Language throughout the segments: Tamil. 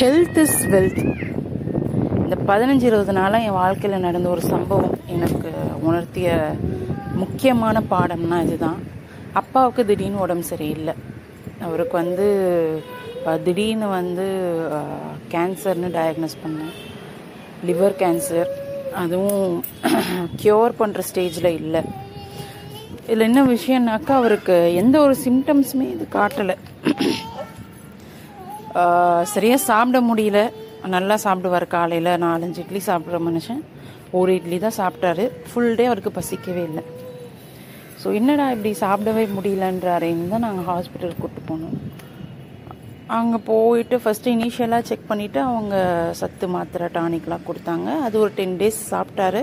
ஹெல்த் இஸ் வெல்த் இந்த பதினஞ்சு இருபது நாளாக என் வாழ்க்கையில் நடந்த ஒரு சம்பவம் எனக்கு உணர்த்திய முக்கியமான பாடம்னா இதுதான். அப்பாவுக்கு திடீர்னு உடம்பு சரியில்லை. அவருக்கு வந்து திடீர்னு வந்து கேன்சர்னு டயக்னோஸ் பண்ணேன். லிவர் கேன்சர் அதுவும் க்யூர் பண்ணுற ஸ்டேஜில் இல்லை. இதில் என்ன விஷயம்னாக்கா அவருக்கு எந்த ஒரு சிம்டம்ஸுமே இது காட்டலை. சரியாக சாப்பிட முடியல. நல்லா சாப்பிடுவார் காலையில். நாலஞ்சு இட்லி சாப்பிட்ற மனுஷன். ஒரு இட்லி தான் சாப்பிட்டாரு. ஃபுல் டே அவருக்கு பசிக்கவே இல்லை. ஸோ என்னடா இப்படி சாப்பிடவே முடியலன்றாரேன்னு தான் நாங்கள் ஹாஸ்பிட்டல் கூப்பிட்டு போனோம். அங்கே போயிட்டு ஃபஸ்ட்டு இனிஷியலாக செக் பண்ணிவிட்டு அவங்க சத்து மாத்திரை டானிக்லாம் கொடுத்தாங்க. அது ஒரு டென் டேஸ் சாப்பிட்டாரு.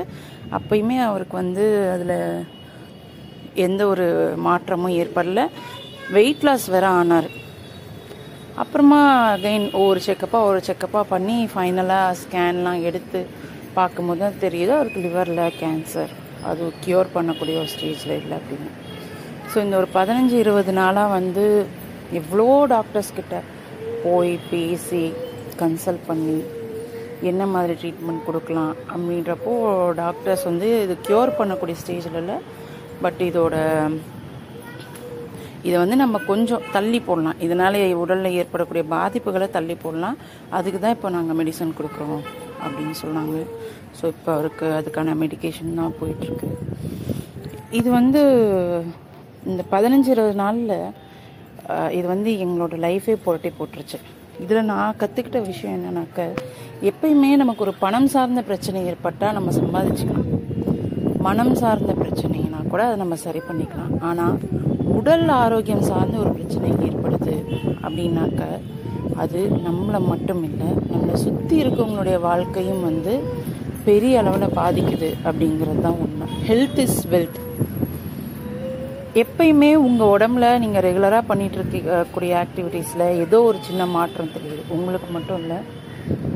அப்பயுமே அவருக்கு வந்து அதில் எந்த ஒரு மாற்றமும் ஏற்படல. வெயிட் லாஸ் வேற ஆனார். அப்புறமா அகைன் ஒவ்வொரு செக்கப்பாக ஒரு செக்கப்பாக பண்ணி ஃபைனலாக ஸ்கேன்லாம் எடுத்து பார்க்கும்போது தான் தெரியுது அவருக்கு லிவரில் கேன்சர் அது க்யூர் பண்ணக்கூடிய ஒரு ஸ்டேஜில் இல்லை அப்படின்னு. ஸோ இந்த ஒரு பதினஞ்சு இருபது நாளாக வந்து எவ்வளோ டாக்டர்ஸ் கிட்ட போய் பேசி கன்சல்ட் பண்ணி என்ன மாதிரி ட்ரீட்மெண்ட் கொடுக்கலாம் அப்படின்றப்போ டாக்டர்ஸ் வந்து இது க்யூர் பண்ணக்கூடிய ஸ்டேஜில் இல்லை பட் இதோட இதை வந்து நம்ம கொஞ்சம் தள்ளி போடலாம். இதனால உடலில் ஏற்படக்கூடிய பாதிப்புகளை தள்ளி போடலாம். அதுக்கு தான் இப்போ நாங்கள் மெடிசன் கொடுக்குறோம் அப்படின்னு சொன்னாங்க. ஸோ இப்போ அவருக்கு அதுக்கான மெடிகேஷன் தான் போயிட்டுருக்கு. இது வந்து இந்த பதினஞ்சு இருபது நாளில் இது வந்து எங்களோட லைஃபே புரட்டி போட்டுருச்சு. இதில் நான் கற்றுக்கிட்ட விஷயம் என்னன்னாக்க எப்பயுமே நமக்கு ஒரு பணம் சார்ந்த பிரச்சனை ஏற்பட்டால் நம்ம சம்பாதிச்சுக்கலாம். மனம் சார்ந்த பிரச்சனைனா கூட அதை நம்ம சரி பண்ணிக்கலாம். ஆனால் உடல் ஆரோக்கியம் சார்ந்த ஒரு பிரச்சனை ஏற்படுது அப்படின்னாக்க அது நம்மளை மட்டும் இல்லை நம்மளை சுற்றி இருக்கவங்களுடைய வாழ்க்கையும் வந்து பெரிய அளவில் பாதிக்குது அப்படிங்கிறது தான் உண்மை. ஹெல்த் இஸ் வெல்த் எப்பயுமே உங்கள் உடம்புல நீங்கள் ரெகுலராக பண்ணிகிட்டு இருக்கக்கூடிய ஆக்டிவிட்டீஸில் ஏதோ ஒரு சின்ன மாற்றம் தெரியுது. உங்களுக்கு மட்டும் இல்லை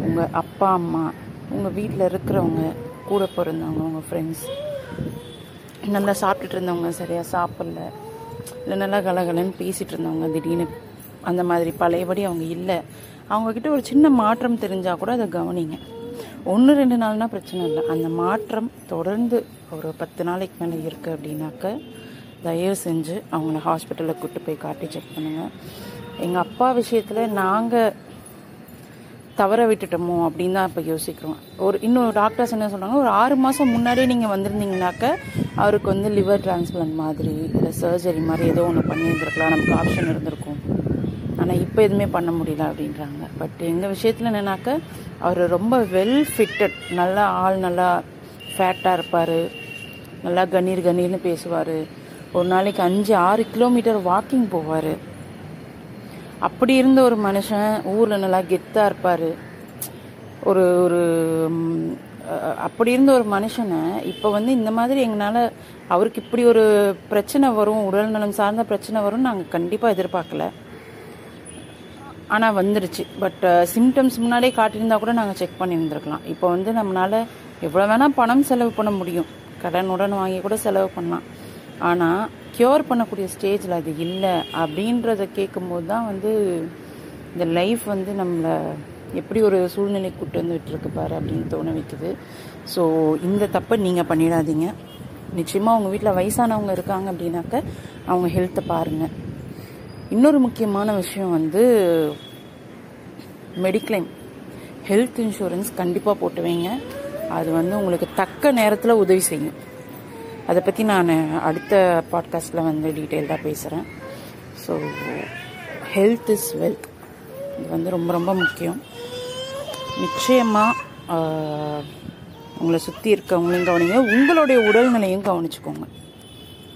உங்கள் அப்பா அம்மா உங்கள் வீட்டில் இருக்கிறவங்க கூட பிறந்தவங்க உங்கள் ஃப்ரெண்ட்ஸ் நல்லா சாப்பிட்டுட்டு இருந்தவங்க சரியாக சாப்பிட்ல. இல்லை நல்லா கலகலன்னு பேசிகிட்டு இருந்தவங்க திடீர்னு அந்த மாதிரி பழையபடி அவங்க இல்லை. அவங்கக்கிட்ட ஒரு சின்ன மாற்றம் தெரிஞ்சால் கூட அதை கவனிங்க. ஒன்று ரெண்டு நாள்னால் பிரச்சனை இல்லை. அந்த மாற்றம் தொடர்ந்து ஒரு பத்து நாளைக்கு மேலே இருக்குது அப்படின்னாக்க தயவு செஞ்சு அவங்கள ஹாஸ்பிட்டலில் கூட்டு போய் காட்டி செக் பண்ணுங்கள் எங்கள் அப்பா விஷயத்தில் நாங்கள் தவற விட்டுட்டோமோ அப்படின்னு தான் இப்போ யோசிக்கிறோம். ஒரு இன்னொரு டாக்டர்ஸ் என்ன சொல்கிறாங்க ஒரு ஆறு மாதம் முன்னாடியே நீங்கள் வந்திருந்தீங்கனாக்க அவருக்கு வந்து லிவர் டிரான்ஸ்பிளான்ட் மாதிரி இல்லை சர்ஜரி மாதிரி ஏதோ ஒன்று பண்ணியிருந்துருக்கலாம். நமக்கு ஆப்ஷன் இருந்திருக்கும். ஆனால் இப்போ எதுவுமே பண்ண முடியல அப்படின்றாங்க. பட் எங்கள் விஷயத்தில் என்னன்னாக்க அவர் ரொம்ப வெல் ஃபிட்டட் நல்லா ஆள் நல்லா ஃபேட்டாக இருப்பார். நல்லா கணீர் கணீர்னு பேசுவார். ஒரு நாளைக்கு அஞ்சு ஆறு கிலோமீட்டர் வாக்கிங் போவார். அப்படி இருந்த ஒரு மனுஷன் ஊரில் நல்லா கெத்தாக இருப்பார். ஒரு ஒரு அப்படி இருந்த ஒரு மனுஷனை இப்போ வந்து இந்த மாதிரி எங்களால் அவருக்கு இப்படி ஒரு பிரச்சனை வரும் உடல் நலம் சார்ந்த பிரச்சனை வரும் நாங்கள் கண்டிப்பாக எதிர்பார்க்கல. ஆனால் வந்துருச்சு. பட் சிம்டம்ஸ் முன்னாடியே காட்டியிருந்தா கூட நாங்கள் செக் பண்ணியிருந்துருக்கலாம். இப்போ வந்து நம்மளால் எவ்வளோ வேணால் பணம் செலவு பண்ண முடியும். கடன் உடன் வாங்கி கூட செலவு பண்ணலாம். ஆனால் க்யூர் பண்ணக்கூடிய ஸ்டேஜில் அது இல்லை அப்படின்றத கேட்கும்போது தான் வந்து இந்த லைஃப் வந்து நம்மளை எப்படி ஒரு சூழ்நிலை கூட்டு வந்து விட்டுருக்கு பாரு அப்படின்னு தோண வைக்குது ஸோ இந்த தப்பை நீங்கள் பண்ணிடாதீங்க. நிச்சயமாக உங்கள் வீட்டில் வயசானவங்க இருக்காங்க அப்படின்னாக்க அவங்க ஹெல்த்தை பாருங்கள் இன்னொரு முக்கியமான விஷயம் வந்து மெடிக்ளைம் ஹெல்த் இன்சூரன்ஸ் கண்டிப்பாக போட்டு வைங்க. அது வந்து உங்களுக்கு தக்க நேரத்தில் உதவி செய்யும். அதை பற்றி நான் அடுத்த பாட்காஸ்ட்டில் வந்து டீட்டெயில்டாக பேசுகிறேன் ஸோ ஹெல்த் இஸ் வெல்த் இது வந்து ரொம்ப ரொம்ப முக்கியம். நிச்சயமாக உங்களை சுற்றி இருக்கவங்களையும் கவனிங்க. உங்களுடைய உடல்நிலையும் கவனிச்சுக்கோங்க.